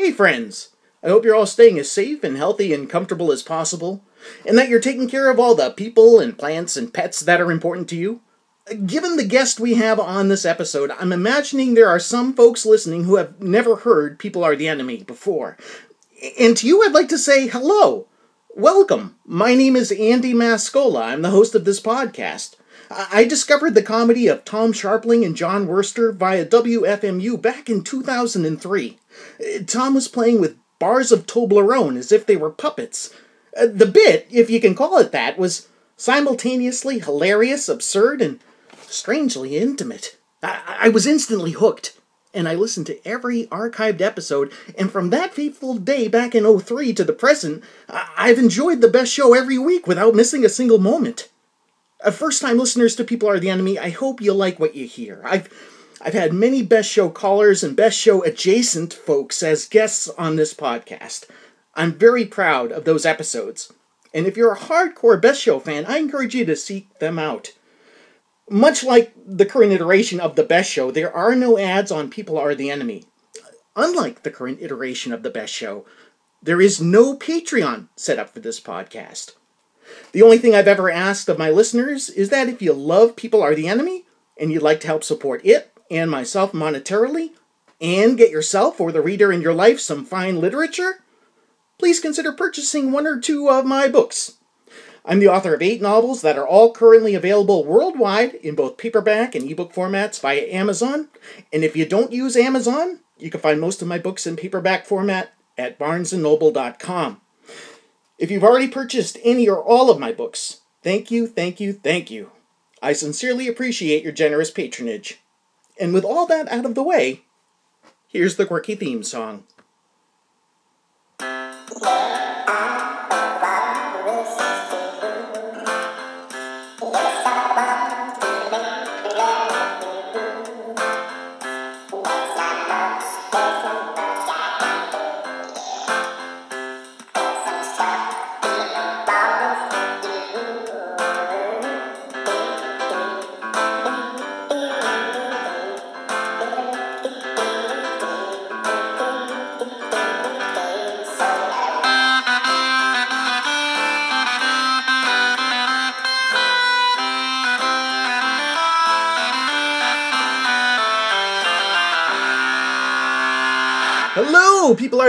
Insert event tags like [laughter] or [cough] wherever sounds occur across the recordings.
Hey, friends! I hope you're all staying as safe and healthy and comfortable as possible, and that you're taking care of all the people and plants and pets that are important to you. Given the guest we have on this episode, I'm imagining there are some folks listening who have never heard People Are the Enemy before. And to you, I'd like to say hello. Welcome. My name is Andy Mascola. I'm the host of this podcast. I discovered the comedy of Tom Scharpling and Jon Wurster via WFMU back in 2003. Tom was playing with bars of Toblerone as if they were puppets. Uh, the bit, if you can call it that, was simultaneously hilarious, absurd, and strangely intimate. I, I was instantly hooked, and I listened to every archived episode, and from that fateful day back in 03 to the present, I- I've enjoyed the best show every week without missing a single moment. Uh, first time listeners to People Are the Enemy, I hope you like what you hear. I've I've had many best show callers and best show adjacent folks as guests on this podcast. I'm very proud of those episodes. And if you're a hardcore best show fan, I encourage you to seek them out. Much like the current iteration of the best show, there are no ads on People Are the Enemy. Unlike the current iteration of the best show, there is no Patreon set up for this podcast. The only thing I've ever asked of my listeners is that if you love People Are the Enemy and you'd like to help support it and myself monetarily, and get yourself or the reader in your life some fine literature, please consider purchasing one or two of my books. I'm the author of eight novels that are all currently available worldwide in both paperback and ebook formats via Amazon. And if you don't use Amazon, you can find most of my books in paperback format at barnesandnoble.com. If you've already purchased any or all of my books, thank you, thank you, thank you. I sincerely appreciate your generous patronage. And with all that out of the way, here's the quirky theme song.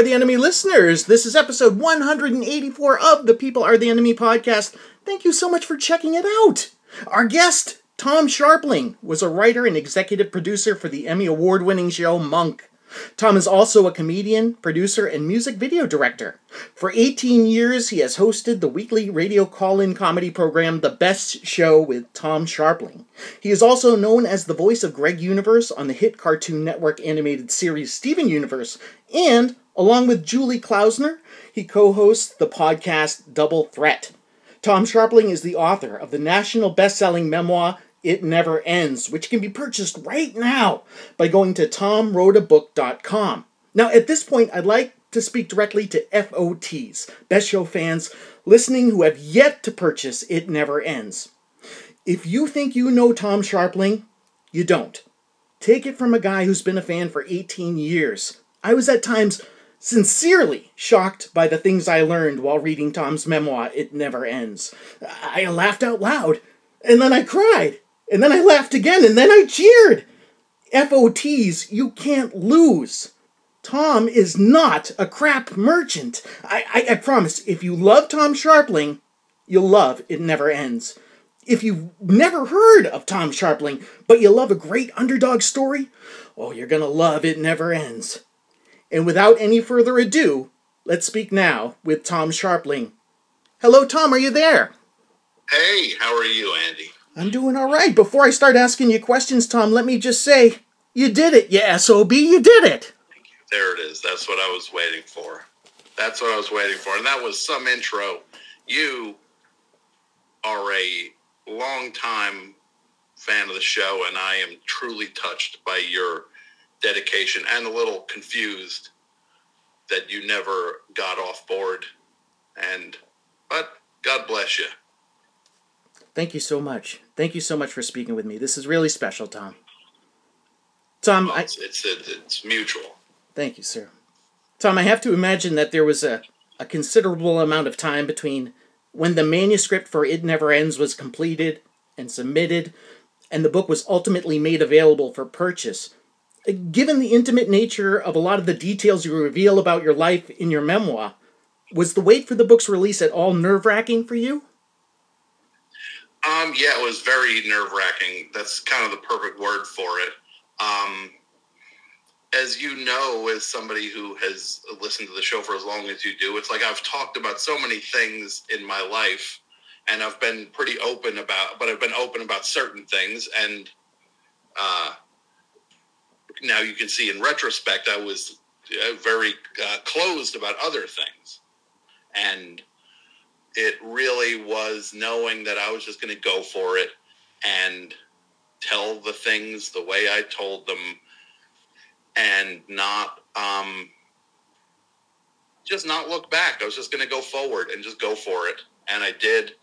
The Enemy listeners. This is episode 184 of the People Are the Enemy podcast. Thank you so much for checking it out. Our guest, Tom Scharpling, was a writer and executive producer for the Emmy Award winning show Monk. Tom is also a comedian, producer, and music video director. For 18 years, he has hosted the weekly radio call in comedy program The Best Show with Tom Scharpling. He is also known as the voice of Greg Universe on the hit Cartoon Network animated series Steven Universe, and, along with Julie Klausner, he co hosts the podcast Double Threat. Tom Scharpling is the author of the national best selling memoir it Never Ends, which can be purchased right now by going to tomwroteabook.com. Now, at this point, I'd like to speak directly to FOTs, Best Show fans listening who have yet to purchase It Never Ends. If you think you know Tom Scharpling, you don't. Take it from a guy who's been a fan for 18 years. I was at times sincerely shocked by the things I learned while reading Tom's memoir, It Never Ends. I laughed out loud, and then I cried. And then I laughed again, and then I cheered. FOTs, you can't lose. Tom is not a crap merchant. I, I, I promise, if you love Tom Scharpling, you'll love It Never Ends. If you've never heard of Tom Scharpling, but you love a great underdog story, oh, you're gonna love It Never Ends. And without any further ado, let's speak now with Tom Scharpling. Hello, Tom, are you there? Hey, how are you, Andy? I'm doing all right. Before I start asking you questions, Tom, let me just say, you did it, you SOB, you did it. There it is. That's what I was waiting for. That's what I was waiting for. And that was some intro. You are a long-time fan of the show, and I am truly touched by your dedication and a little confused that you never got off board. And, but God bless you. Thank you so much. Thank you so much for speaking with me. This is really special, Tom. Tom, Well, I, it's, it's, it's mutual. thank you, sir. Tom, I have to imagine that there was a, a considerable amount of time between when the manuscript for It Never Ends was completed and submitted, and the book was ultimately made available for purchase. Given the intimate nature of a lot of the details you reveal about your life in your memoir, was the wait for the book's release at all nerve wracking for you? Um, yeah, it was very nerve wracking. That's kind of the perfect word for it. Um, as you know, as somebody who has listened to the show for as long as you do, it's like I've talked about so many things in my life, and I've been pretty open about, but I've been open about certain things, and uh, now you can see in retrospect, I was uh, very uh, closed about other things, and it really was knowing that I was just going to go for it and tell the things the way I told them and not um, just not look back. I was just going to go forward and just go for it, and I did.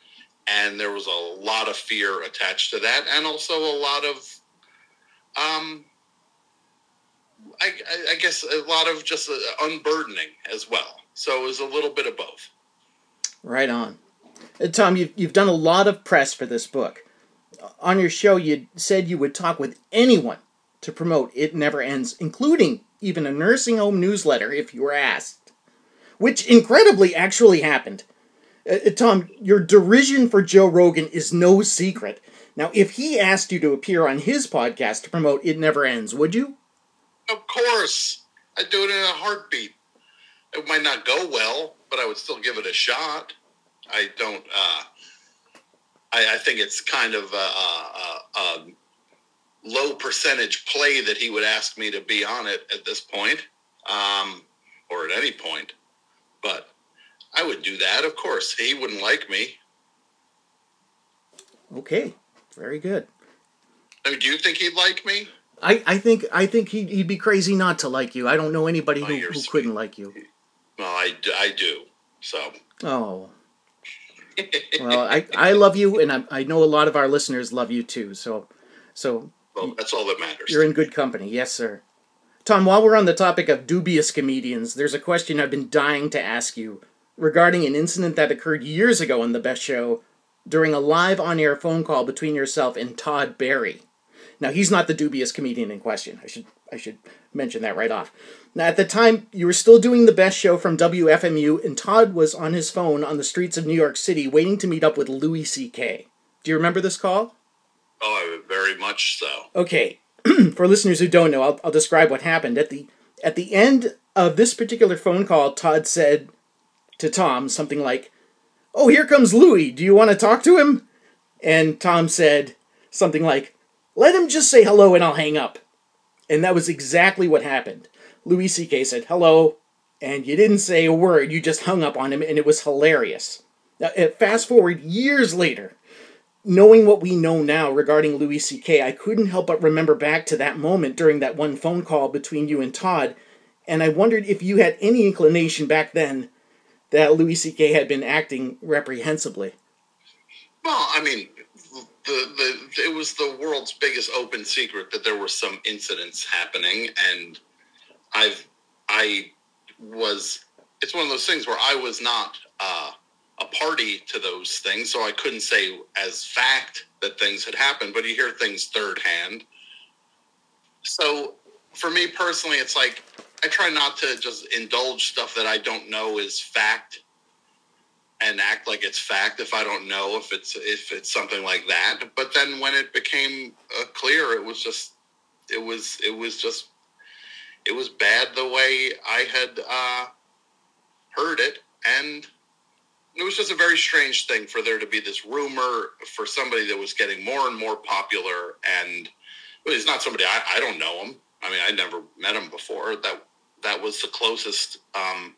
And there was a lot of fear attached to that, and also a lot of, um, I, I guess, a lot of just uh, unburdening as well. So it was a little bit of both. Right on. Uh, Tom, you've, you've done a lot of press for this book. On your show, you said you would talk with anyone to promote It Never Ends, including even a nursing home newsletter if you were asked. Which incredibly actually happened. Uh, uh, Tom, your derision for Joe Rogan is no secret. Now, if he asked you to appear on his podcast to promote It Never Ends, would you? Of course. I'd do it in a heartbeat. It might not go well, but I would still give it a shot. I don't. Uh, I, I think it's kind of a, a, a, low percentage play that he would ask me to be on it at this point, um, or at any point. But I would do that. Of course, he wouldn't like me. Okay, very good. I mean, do you think he'd like me? I, I think I think he'd, he'd be crazy not to like you. I don't know anybody oh, who, who couldn't like you. Well, I, I do. So. Oh, [laughs] well, I, I love you, and I, I know a lot of our listeners love you too. So, so well, that's all that matters. You're in good company, yes, sir. Tom, while we're on the topic of dubious comedians, there's a question I've been dying to ask you regarding an incident that occurred years ago on the Best Show during a live on-air phone call between yourself and Todd Barry. Now, he's not the dubious comedian in question. I should I should mention that right off. Now, at the time, you were still doing the best show from WFMU, and Todd was on his phone on the streets of New York City waiting to meet up with Louis C.K. Do you remember this call? Oh, very much so. Okay, [clears throat] for listeners who don't know, I'll, I'll describe what happened. At the at the end of this particular phone call, Todd said to Tom something like, "Oh, here comes Louis. Do you want to talk to him?" And Tom said something like, "Let him just say hello, and I'll hang up." And that was exactly what happened. Louis C.K. said hello, and you didn't say a word. You just hung up on him, and it was hilarious. Now, uh, fast forward years later, knowing what we know now regarding Louis C.K., I couldn't help but remember back to that moment during that one phone call between you and Todd, and I wondered if you had any inclination back then that Louis C.K. had been acting reprehensibly. Well, I mean, the, the it was the world's biggest open secret that there were some incidents happening, and I've I was it's one of those things where I was not uh, a party to those things, so I couldn't say as fact that things had happened. But you hear things third hand. So for me personally, it's like I try not to just indulge stuff that I don't know is fact and act like it's fact if I don't know if it's if it's something like that. But then when it became uh, clear, it was just it was it was just it was bad the way I had uh, heard it, and it was just a very strange thing for there to be this rumor for somebody that was getting more and more popular, and well, he's not somebody I, I don't know him. I mean, I never met him before. That that was the closest. Um,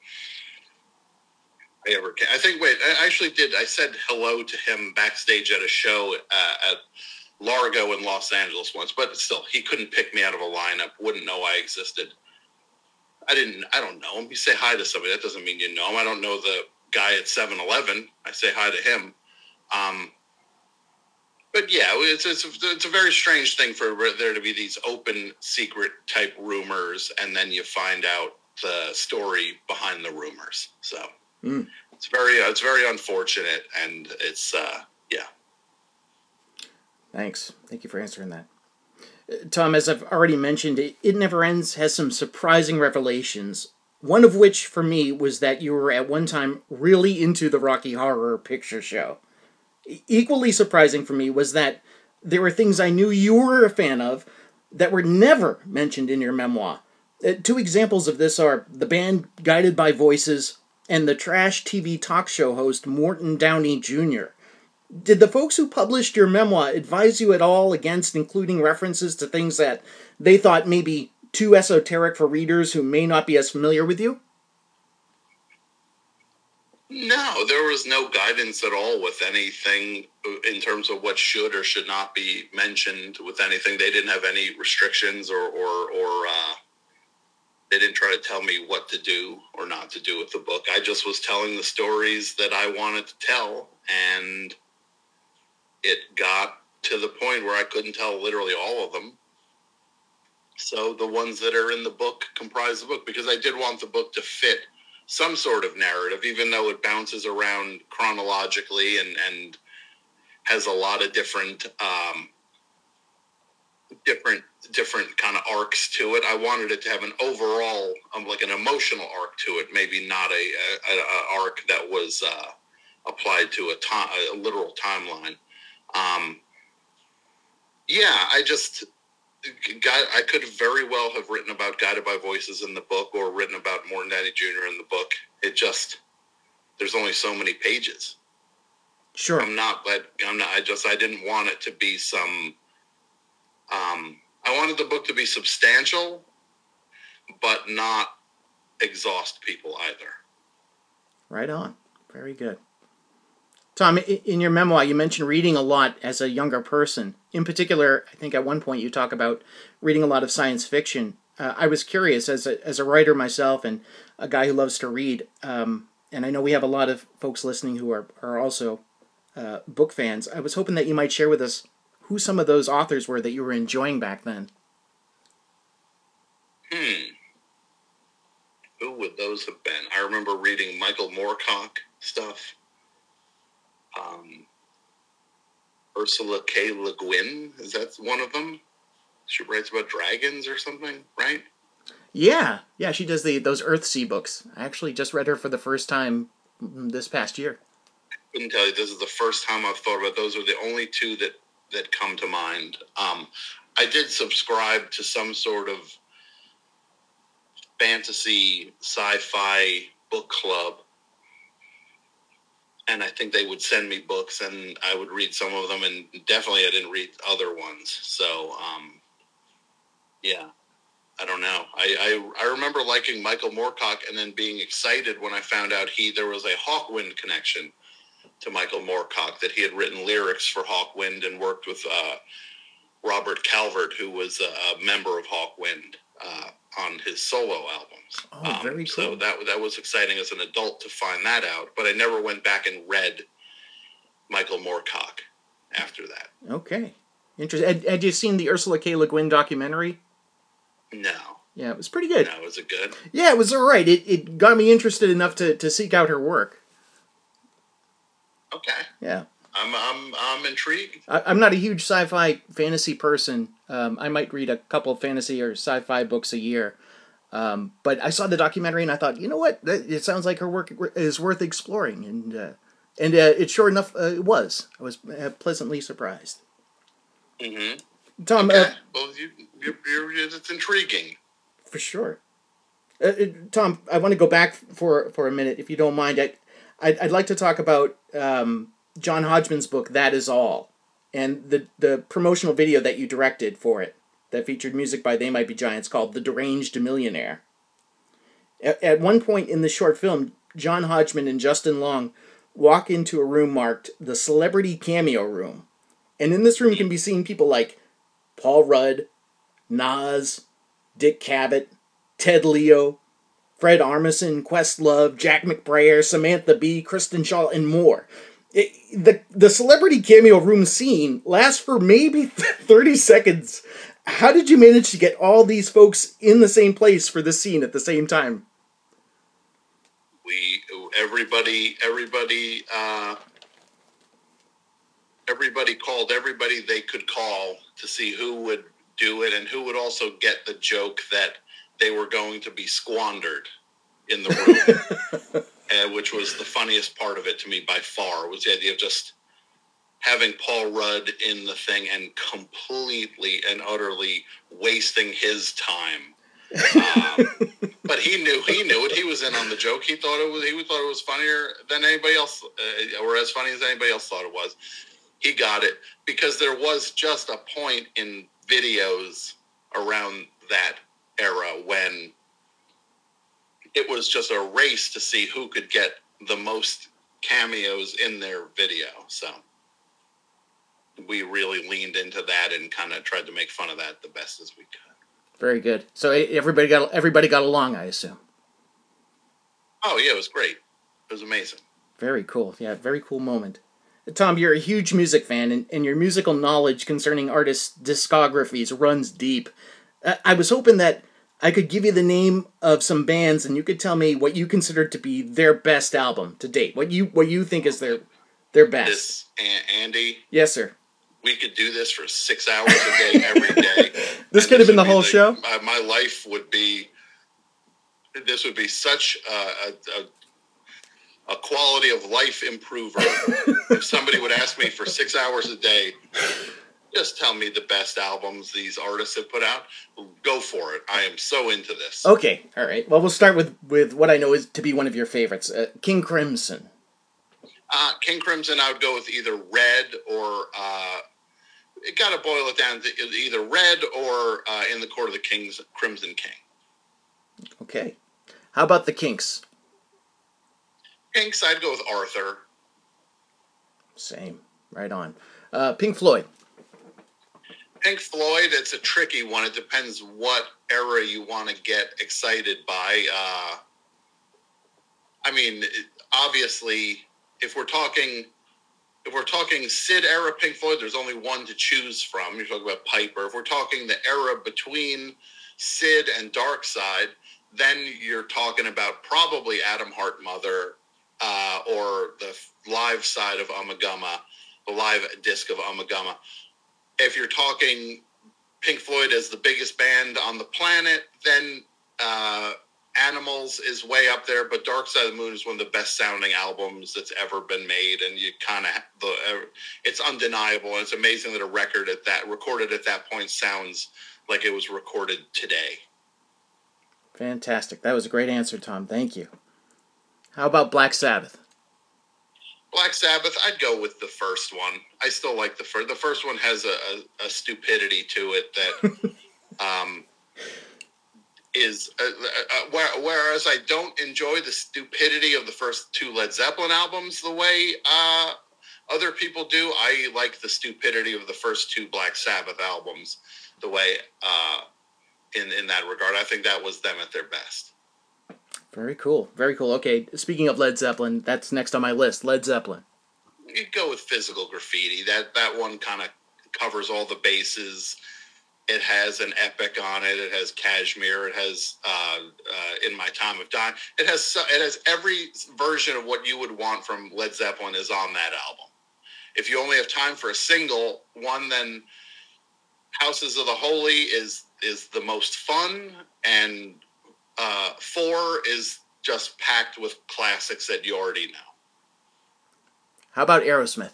I ever came. I think. Wait, I actually did. I said hello to him backstage at a show uh, at Largo in Los Angeles once, but still, he couldn't pick me out of a lineup. Wouldn't know I existed. I didn't. I don't know him. You say hi to somebody. That doesn't mean you know him. I don't know the guy at 7-Eleven. I say hi to him. Um, but yeah, it's, it's a, it's a very strange thing for there to be these open secret type rumors, and then you find out the story behind the rumors. So Mm. it's very uh, it's very unfortunate, and it's uh, yeah. Thanks. Thank you for answering that. Uh, Tom, as I've already mentioned, It, Never Ends has some surprising revelations. One of which, for me, was that you were at one time really into the Rocky Horror Picture Show. Equally surprising for me was that there were things I knew you were a fan of that were never mentioned in your memoir. Uh, two examples of this are the band Guided by Voices and the trash TV talk show host Morton Downey Jr. Did the folks who published your memoir advise you at all against including references to things that they thought may be too esoteric for readers who may not be as familiar with you? No, there was no guidance at all with anything in terms of what should or should not be mentioned with anything. They didn't have any restrictions or or or uh, they didn't try to tell me what to do or not to do with the book. I just was telling the stories that I wanted to tell, and it got to the point where I couldn't tell literally all of them. So the ones that are in the book comprise the book because I did want the book to fit some sort of narrative, even though it bounces around chronologically and and has a lot of different um, different different kind of arcs to it. I wanted it to have an overall, um, like an emotional arc to it, maybe not a, a, a arc that was uh, applied to a, time, a literal timeline. Um, yeah, I just guy, I could very well have written about Guided by Voices in the book or written about Morton Downey Jr. in the book. It just there's only so many pages. Sure. I'm not, but I'm not. I just I didn't want it to be some. Um, I wanted the book to be substantial, but not exhaust people either. Right on. Very good. Tom, in your memoir, you mentioned reading a lot as a younger person. In particular, I think at one point you talk about reading a lot of science fiction. Uh, I was curious, as a, as a writer myself and a guy who loves to read, um, and I know we have a lot of folks listening who are, are also uh, book fans. I was hoping that you might share with us who some of those authors were that you were enjoying back then. Hmm. Who would those have been? I remember reading Michael Moorcock stuff. Um, Ursula K. Le Guin, is that one of them? She writes about dragons or something, right? Yeah, yeah, she does the those Earthsea books. I actually just read her for the first time this past year. I couldn't tell you this is the first time I've thought about those are the only two that that come to mind. Um, I did subscribe to some sort of fantasy sci-fi book club and I think they would send me books and I would read some of them and definitely I didn't read other ones. So um, yeah. I don't know. I, I I remember liking Michael Moorcock and then being excited when I found out he there was a Hawkwind connection to Michael Moorcock that he had written lyrics for Hawkwind and worked with uh, Robert Calvert, who was a, a member of Hawkwind, uh, on his solo albums. Oh, very So cool. that that was exciting as an adult to find that out. But I never went back and read Michael Moorcock after that. Okay, interesting. Had, had you seen the Ursula K. Le Guin documentary? No, Yeah, it was pretty good. no, is it good? Yeah, it was all right. It, it got me interested enough to, to seek out her work. Okay, Yeah. I'm I'm I'm intrigued. I, I'm not a huge sci-fi fantasy person. Um, I might read a couple of fantasy or sci-fi books a year. Um, but I saw the documentary and I thought, you know what? That, it sounds like her work is worth exploring, and uh, and uh, it sure enough uh, it was. I was uh, pleasantly surprised. Mm-hmm. Tom, Okay. uh, well, you, you're, you're, it's intriguing. for sure. Uh, Tom, I want to go back for for a minute, if you don't mind. I, I'd, I'd like to talk about um, John Hodgman's book, That Is All, and the the promotional video that you directed for it that featured music by They Might Be Giants called "The Deranged Millionaire." At, at one point in the short film, John Hodgman and Justin Long walk into a room marked the Celebrity Cameo Room, and in this room can be seen people like Paul Rudd, Nas, Dick Cavett, Ted Leo, Fred Armisen, Questlove, Jack McBrayer, Samantha Bee, Kristen Schaal, and more. It, the the celebrity cameo room scene lasts for maybe [laughs] thirty seconds. How did you manage to get all these folks in the same place for this scene at the same time? We everybody everybody uh, everybody called everybody they could call to see who would do it and who would also get the joke that they were going to be squandered in the room, [laughs] uh, which was the funniest part of it to me by far. Was the idea of just having Paul Rudd in the thing and completely and utterly wasting his time. um, [laughs] but he knew he knew it. He was in on the joke. He thought it was he thought it was funnier than anybody else, uh, or as funny as anybody else thought it was. He got it because there was just a point in videos around that era when it was just a race to see who could get the most cameos in their video. So we really leaned into that and kind of tried to make fun of that the best as we could. Very good. So everybody got everybody got along, I assume. Oh yeah, it was great. It was amazing. Very cool. Yeah, very cool moment. Tom, you're a huge music fan, and, and your musical knowledge concerning artists' discographies runs deep. I was hoping that I could give you the name of some bands, and you could tell me what you consider to be their best album to date. What you what you think is their their best. This, Andy. Yes, sir. We could do this for six hours a day every day. [laughs] this could have been the whole show. My, my, life would be. This would be such a, a, a quality of life improver [laughs] if somebody would ask me for six hours a day just tell me the best albums these artists have put out. Go for it. I am so into this. Okay, all right. Well, we'll start with with what I know is to be one of your favorites, uh, King Crimson. Uh, King Crimson, I would go with either Red or uh, it got to boil it down to either Red or uh, In the Court of the Kings, Crimson King. Okay. How about the Kinks? Kinks, I'd go with Arthur. Same. Right on. Uh, Pink Floyd. Pink Floyd, it's a tricky one. It depends what era you want to get excited by. Uh, I mean, obviously, if we're talking if we're talking Sid era Pink Floyd, there's only one to choose from. You're talking about Piper. If we're talking the era between Sid and Dark Side, then you're talking about probably Atom Heart Mother uh, or the live side of Ummagumma, the live disc of Ummagumma if you're talking Pink Floyd as the biggest band on the planet, then uh, Animals is way up there. But Dark Side of the Moon is one of the best sounding albums that's ever been made, and you kind of the it's undeniable, and it's amazing that a record at that recorded at that point sounds like it was recorded today. Fantastic. That was a great answer, Tom. Thank you. How about Black Sabbath? Black Sabbath, I'd go with the first one. I still like the first. The first one has a, a, a stupidity to it that [laughs] um, is. Uh, uh, uh whereas I don't enjoy the stupidity of the first two Led Zeppelin albums the way uh, other people do. I like the stupidity of the first two Black Sabbath albums the way uh, in in that regard. I think that was them at their best. Very cool. Very cool. Okay, speaking of Led Zeppelin, that's next on my list. Led Zeppelin. You go with physical graffiti. That that one kind of covers all the bases. It has an epic on it. It has Kashmir. It has uh, uh, In My Time of Dying. It has it has every version of what you would want from Led Zeppelin is on that album. If you only have time for a single one, then Houses of the Holy is is the most fun and uh, four is just packed with classics that you already know. How about Aerosmith?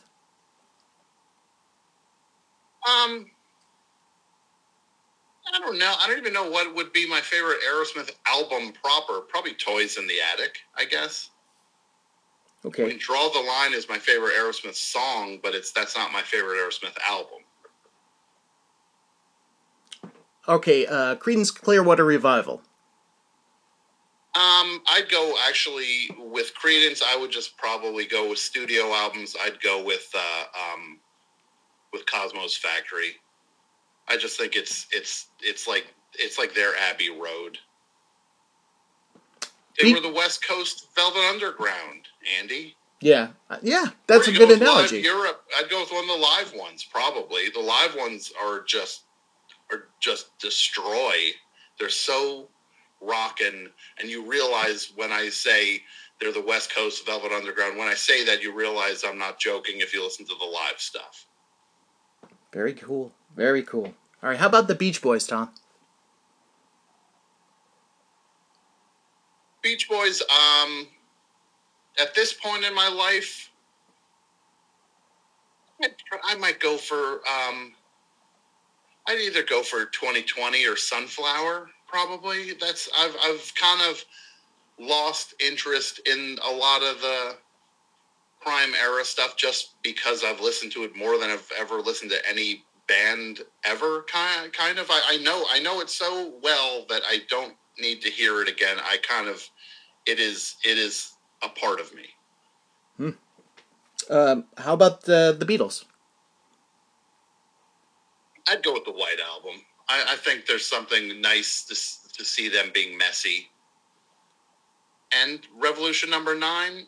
Um, I don't know. I don't even know what would be my favorite Aerosmith album proper. Probably Toys in the Attic, I guess. Okay. I mean, Draw the Line is my favorite Aerosmith song, but it's that's not my favorite Aerosmith album. Okay, uh, Creedence Clearwater Revival. Um, I'd go actually with Creedence. I would just probably go with studio albums. I'd go with uh, um, with Cosmo's Factory. I just think it's it's it's like it's like their Abbey Road. They were the West Coast Velvet Underground, Andy. Yeah, uh, yeah, that's a good analogy. Europe, I'd go with one of the live ones. Probably the live ones are just are just destroy. They're so rocking and you realize when i say they're the West Coast Velvet Underground. When I say that, you realize I'm not joking if you listen to the live stuff. Very cool. Very cool. All right, how about the Beach Boys, Tom? Beach Boys, um, at this point in my life, I might go for, um, I'd either go for 2020 or Sunflower, probably. That's, I've, I've kind of lost interest in a lot of the prime era stuff just because I've listened to it more than I've ever listened to any band ever kind kind of I, I know I know it so well that I don't need to hear it again. I kind of it is it is a part of me. Hmm. Um, how about the the Beatles? I'd go with the White Album. I, I think there's something nice to to see them being messy. And Revolution Number Nine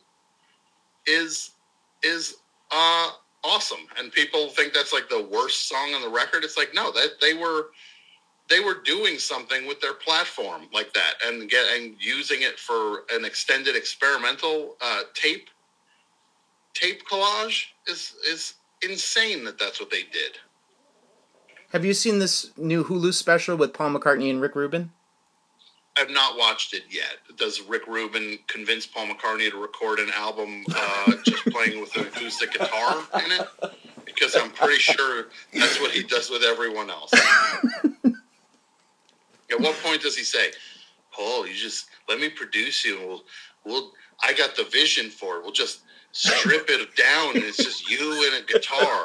is is uh awesome. And people think that's like the worst song on the record. It's like no that they were they were doing something with their platform like that and get and using it for an extended experimental uh, tape tape collage is is insane that that's what they did have you seen this new hulu special with paul mccartney and rick rubin I've not watched it yet. Does Rick Rubin convince Paul McCartney to record an album uh, just [laughs] playing with an acoustic guitar in it? Because I'm pretty sure that's what he does with everyone else. At what point does he say, "Paul, you just let me produce you, and we'll we'll I got the vision for it. We'll just strip it down, and it's just you and a guitar."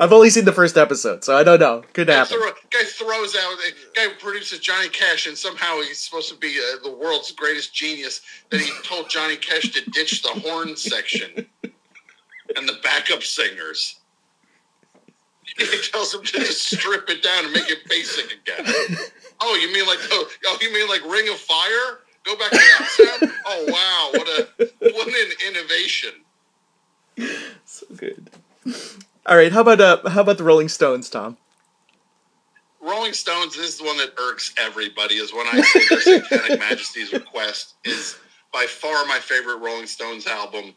I've only seen the first episode, so I don't know. Could guy happen. Throw, guy throws out. Guy produces Johnny Cash, and somehow he's supposed to be uh, the world's greatest genius. That he told Johnny Cash to ditch the horn section and the backup singers. [laughs] He tells him to just strip it down and make it basic again. Oh, you mean like oh, you mean like Ring of Fire? Go back to that sound. Oh wow, what a what an innovation! [laughs] So good. All right, how about uh, how about the Rolling Stones, Tom? Rolling Stones. This is the one that irks everybody. Is when I say their Satanic [laughs] Majesties Request is by far my favorite Rolling Stones album.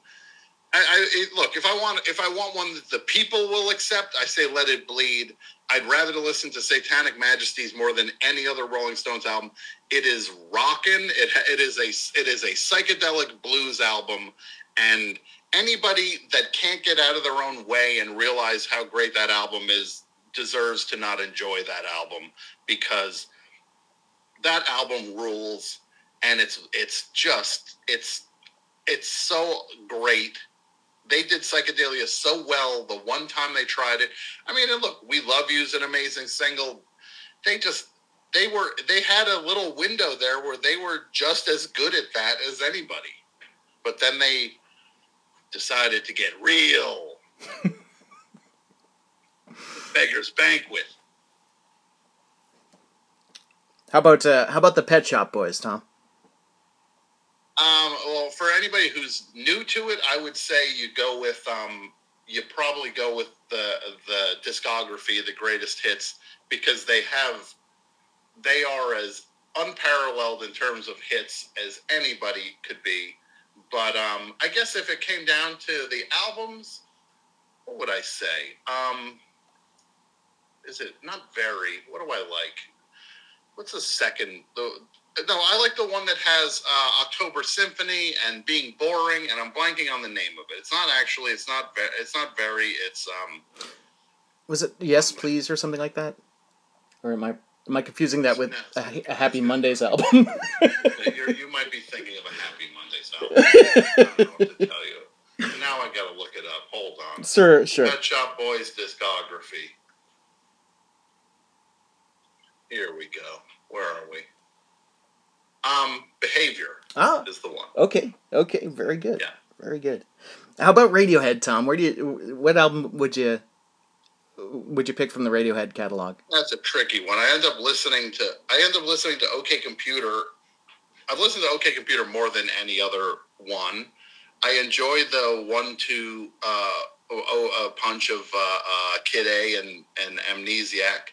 I, I it, look if I want if I want one that the people will accept, I say Let It Bleed. I'd rather to listen to Satanic Majesties more than any other Rolling Stones album. It is rocking. It it is a it is a psychedelic blues album, and anybody that can't get out of their own way and realize how great that album is deserves to not enjoy that album because that album rules and it's it's just it's it's so great. They did psychedelia so well the one time they tried it. I mean and look we love you's an amazing single. They just they were they had a little window there where they were just as good at that as anybody. But then they decided to get real. [laughs] Beggar's Banquet. How about uh, how about the Pet Shop Boys, Tom? Um, well, for anybody who's new to it, I would say you go with um, you probably go with the the discography, the greatest hits, because they have they are as unparalleled in terms of hits as anybody could be. But um, I guess if it came down to the albums, what would I say? Um, is it not very? What do I like? What's the second? The no, I like the one that has uh, October Symphony and Being Boring, and I'm blanking on the name of it. It's not actually. It's not. Ve- it's not very. It's um. Was it Yes Please or something like that? Or am I am I confusing that with a, a Happy Mondays album? [laughs] you might be thinking of a Happy I don't know what to tell you. Now I gotta look it up. Hold on. Sure, sure. Pet Shop Boys discography. Here we go. Where are we? Um, Behavior Ah, is the one. okay, okay, very good. Yeah. Very good. How about Radiohead, Tom? Where do you what album would you would you pick from the Radiohead catalog? That's a tricky one. I end up listening to I end up listening to OK Computer. I've listened to OK Computer more than any other one. I enjoy the one two uh, oh, uh, punch of uh, uh, Kid A and and Amnesiac.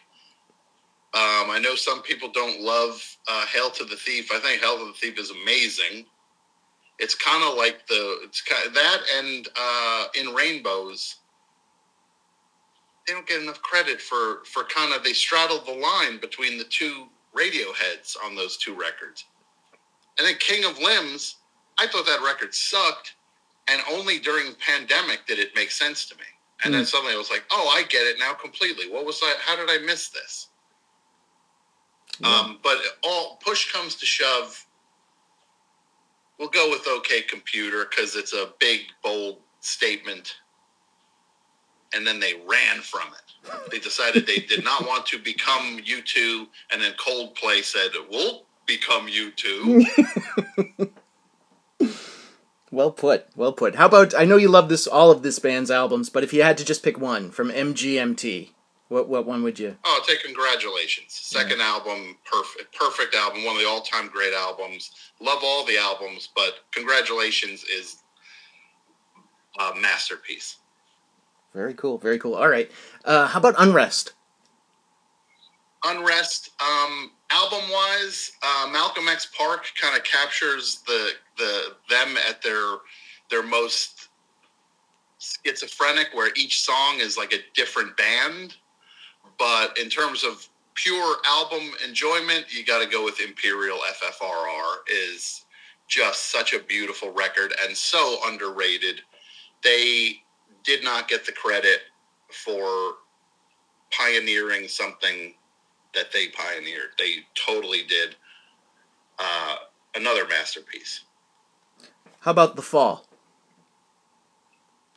Um, I know some people don't love uh, "Hail to the Thief." I think "Hail to the Thief" is amazing. It's kind of like the it's kind of that and in Rainbows. They don't get enough credit for for kind of they straddle the line between the two radio heads on those two records. And then King of Limbs, I thought that record sucked, and only during pandemic did it make sense to me. And then suddenly I was like, oh, I get it now completely. What was I? How did I miss this? Um, but all push comes to shove. We'll go with OK Computer because it's a big, bold statement. And then they ran from it. They decided they did not want to become U2, and then Coldplay said, "We'll become U2." [laughs] Well put. Well put. How about I know you love this all of this band's albums, but if you had to just pick one from MGMT, what what one would you? Oh, I'll take congratulations. Second album, perfect, perfect album, one of the all-time great albums. Love all the albums, but congratulations is a masterpiece. Very cool. Very cool. All right. Uh, how about Unrest? Unrest, um, album-wise, uh, Malcolm X Park kind of captures the the them at their their most schizophrenic, where each song is like a different band. But in terms of pure album enjoyment, you got to go with Imperial FFRR. Is just such a beautiful record and so underrated. They did not get the credit for pioneering something that they pioneered. They totally did uh, another masterpiece. How about The Fall?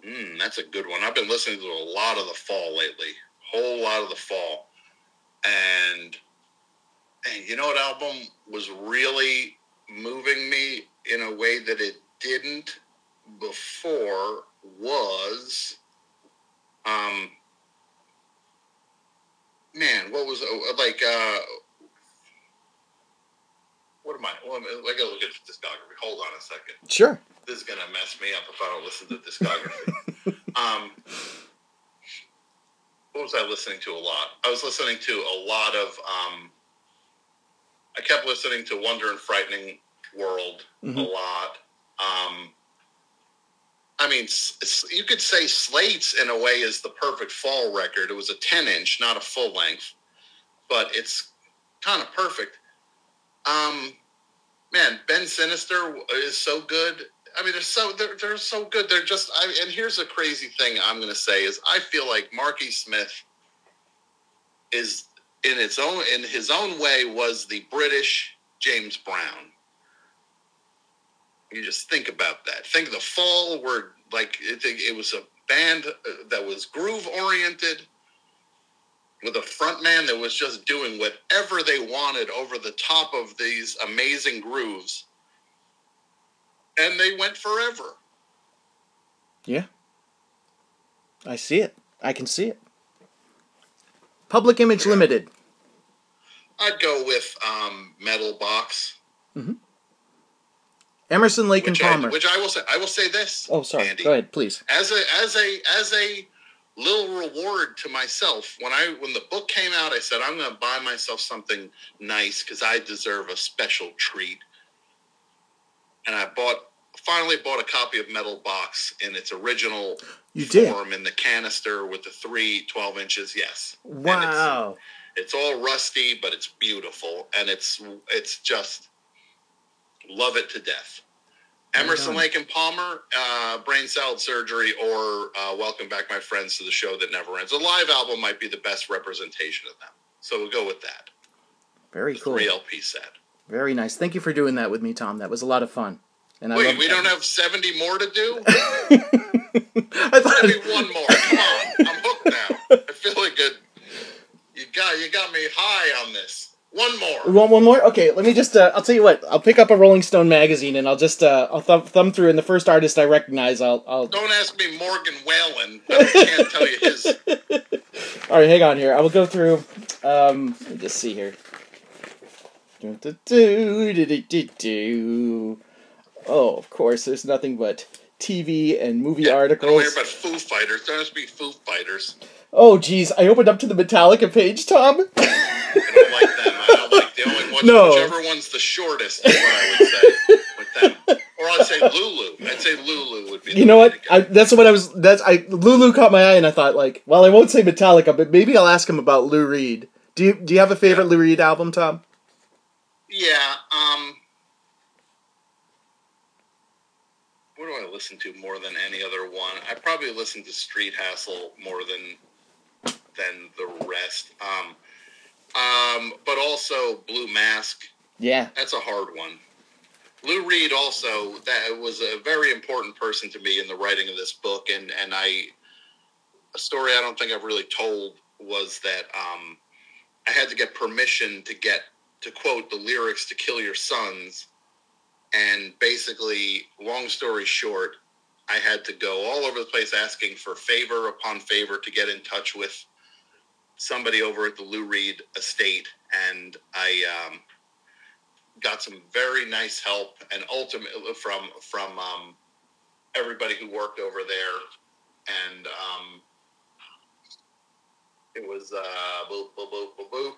Mm, that's a good one. I've been listening to a lot of The Fall lately. Whole lot of The Fall. And, and you know what album was really moving me in a way that it didn't before was um man, what was uh, like? uh What am I? Well, I gotta look at the discography. Hold on a second. Sure. This is gonna mess me up if I don't listen to the discography. [laughs] um, what was I listening to a lot? I was listening to a lot of. Um, I kept listening to Wonder and Frightening World Mhm. a lot. Um, I mean, you could say Slates in a way is the perfect fall record. It was a 10 inch, not a full length, but it's kind of perfect. Um, man, Bend Sinister is so good. I mean, they're so they're, they're so good. They're just. I, and here's a crazy thing I'm going to say is I feel like Marky Smith is in its own in his own way was the British James Brown. You just think about that. Think of the fall were like it, it was a band uh, that was groove oriented with a front man that was just doing whatever they wanted over the top of these amazing grooves. And they went forever. Yeah. I see it. I can see it. Public Image Limited. I'd go with um, Metal Box, Emerson, Lake, and which I, Palmer. which I will say. I will say this. oh, sorry. Andy. Go ahead, please. as a as a as a little reward to myself when i when the book came out i said i'm going to buy myself something nice because i deserve a special treat and i bought finally bought a copy of metal box in its original You did. form in the canister with the three 12 inches yes And it's- Wow. it's all rusty but it's beautiful and it's it's just Love it to death. Emerson Lake and Palmer, uh, Brain Salad Surgery, or uh, Welcome Back, My Friends, to the Show That Never Ends. A live album might be the best representation of them. So we'll go with that. Very the cool. Three LP set. Very nice. Thank you for doing that with me, Tom. That was a lot of fun. And Wait, we that. don't have 70 more to do? [laughs] I thought, 71 want one more? Okay, let me just. Uh, I'll tell you what. I'll pick up a Rolling Stone magazine and I'll just. Uh, I'll thumb, thumb through, and the first artist I recognize, I'll. I'll. Don't ask me Morgan Wallen. I can't tell you his. [laughs] All right, hang on here. I will go through. Um, let me just see here. Oh, of course. There's nothing but TV and movie I don't articles. hear about Foo Fighters. Don't ask me Foo Fighters. Oh, geez. I opened up to the Metallica page, Tom. I don't like them. I don't like the only one. [laughs] No. Whichever one's the shortest is what I would say with them. Or I'd say Lulu. I'd say Lulu would be. the You know what? I, that's what I was. That's I. Lulu caught my eye, and I thought like, well, I won't say Metallica, but maybe I'll ask him about Lou Reed. Do you do you have a favorite Lou Reed album, Tom? Yeah. Um. What do I listen to more than any other one? I probably listen to Street Hassle more than than the rest. Um. Um. But also Blue Mask. Yeah. That's a hard one. Lou Reed also that was a very important person to me in the writing of this book, and and I a story I don't think I've really told was that um, I had to get permission to get to quote the lyrics to "Kill Your Sons," and basically, long story short, I had to go all over the place asking for favor upon favor to get in touch with somebody over at the Lou Reed estate, and I. Um, got some very nice help and ultimately from from um, everybody who worked over there and um, it was uh, boop, boop, boop.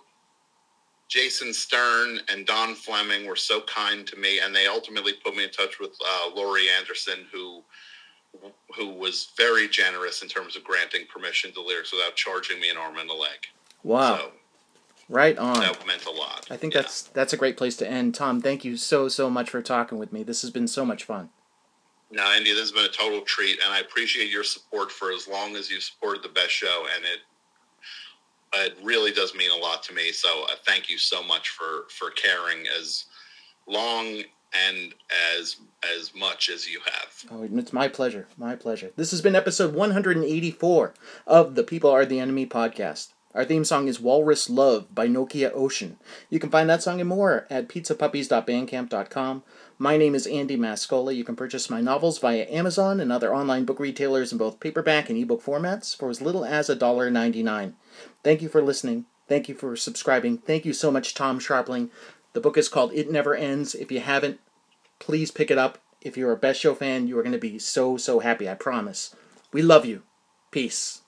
Jason Stern and Don Fleming were so kind to me, and they ultimately put me in touch with uh, Laurie Anderson, who who was very generous in terms of granting permission to lyrics without charging me an arm and a leg. Wow. So right on. that meant a lot. I think Yeah. that's that's a great place to end. Tom, thank you so so much for talking with me. This has been so much fun. No, Andy, this has been a total treat, and I appreciate your support for as long as you supported the best show, and it it really does mean a lot to me. So uh, thank you so much for for caring as long and as as much as you have. Oh, it's my pleasure. My pleasure. This has been episode 184 of the People Are the Enemy podcast. Our theme song is Walrus Love by Nokia Ocean. You can find that song and more at pizzapuppies.bandcamp.com. My name is Andy Mascola. You can purchase my novels via Amazon and other online book retailers in both paperback and ebook formats for as little as $1.99. Thank you for listening. Thank you for subscribing. Thank you so much, Tom Scharpling. The book is called It Never Ends. If you haven't, please pick it up. If you're a Best Show fan, you are going to be so, so happy, I promise. We love you. Peace.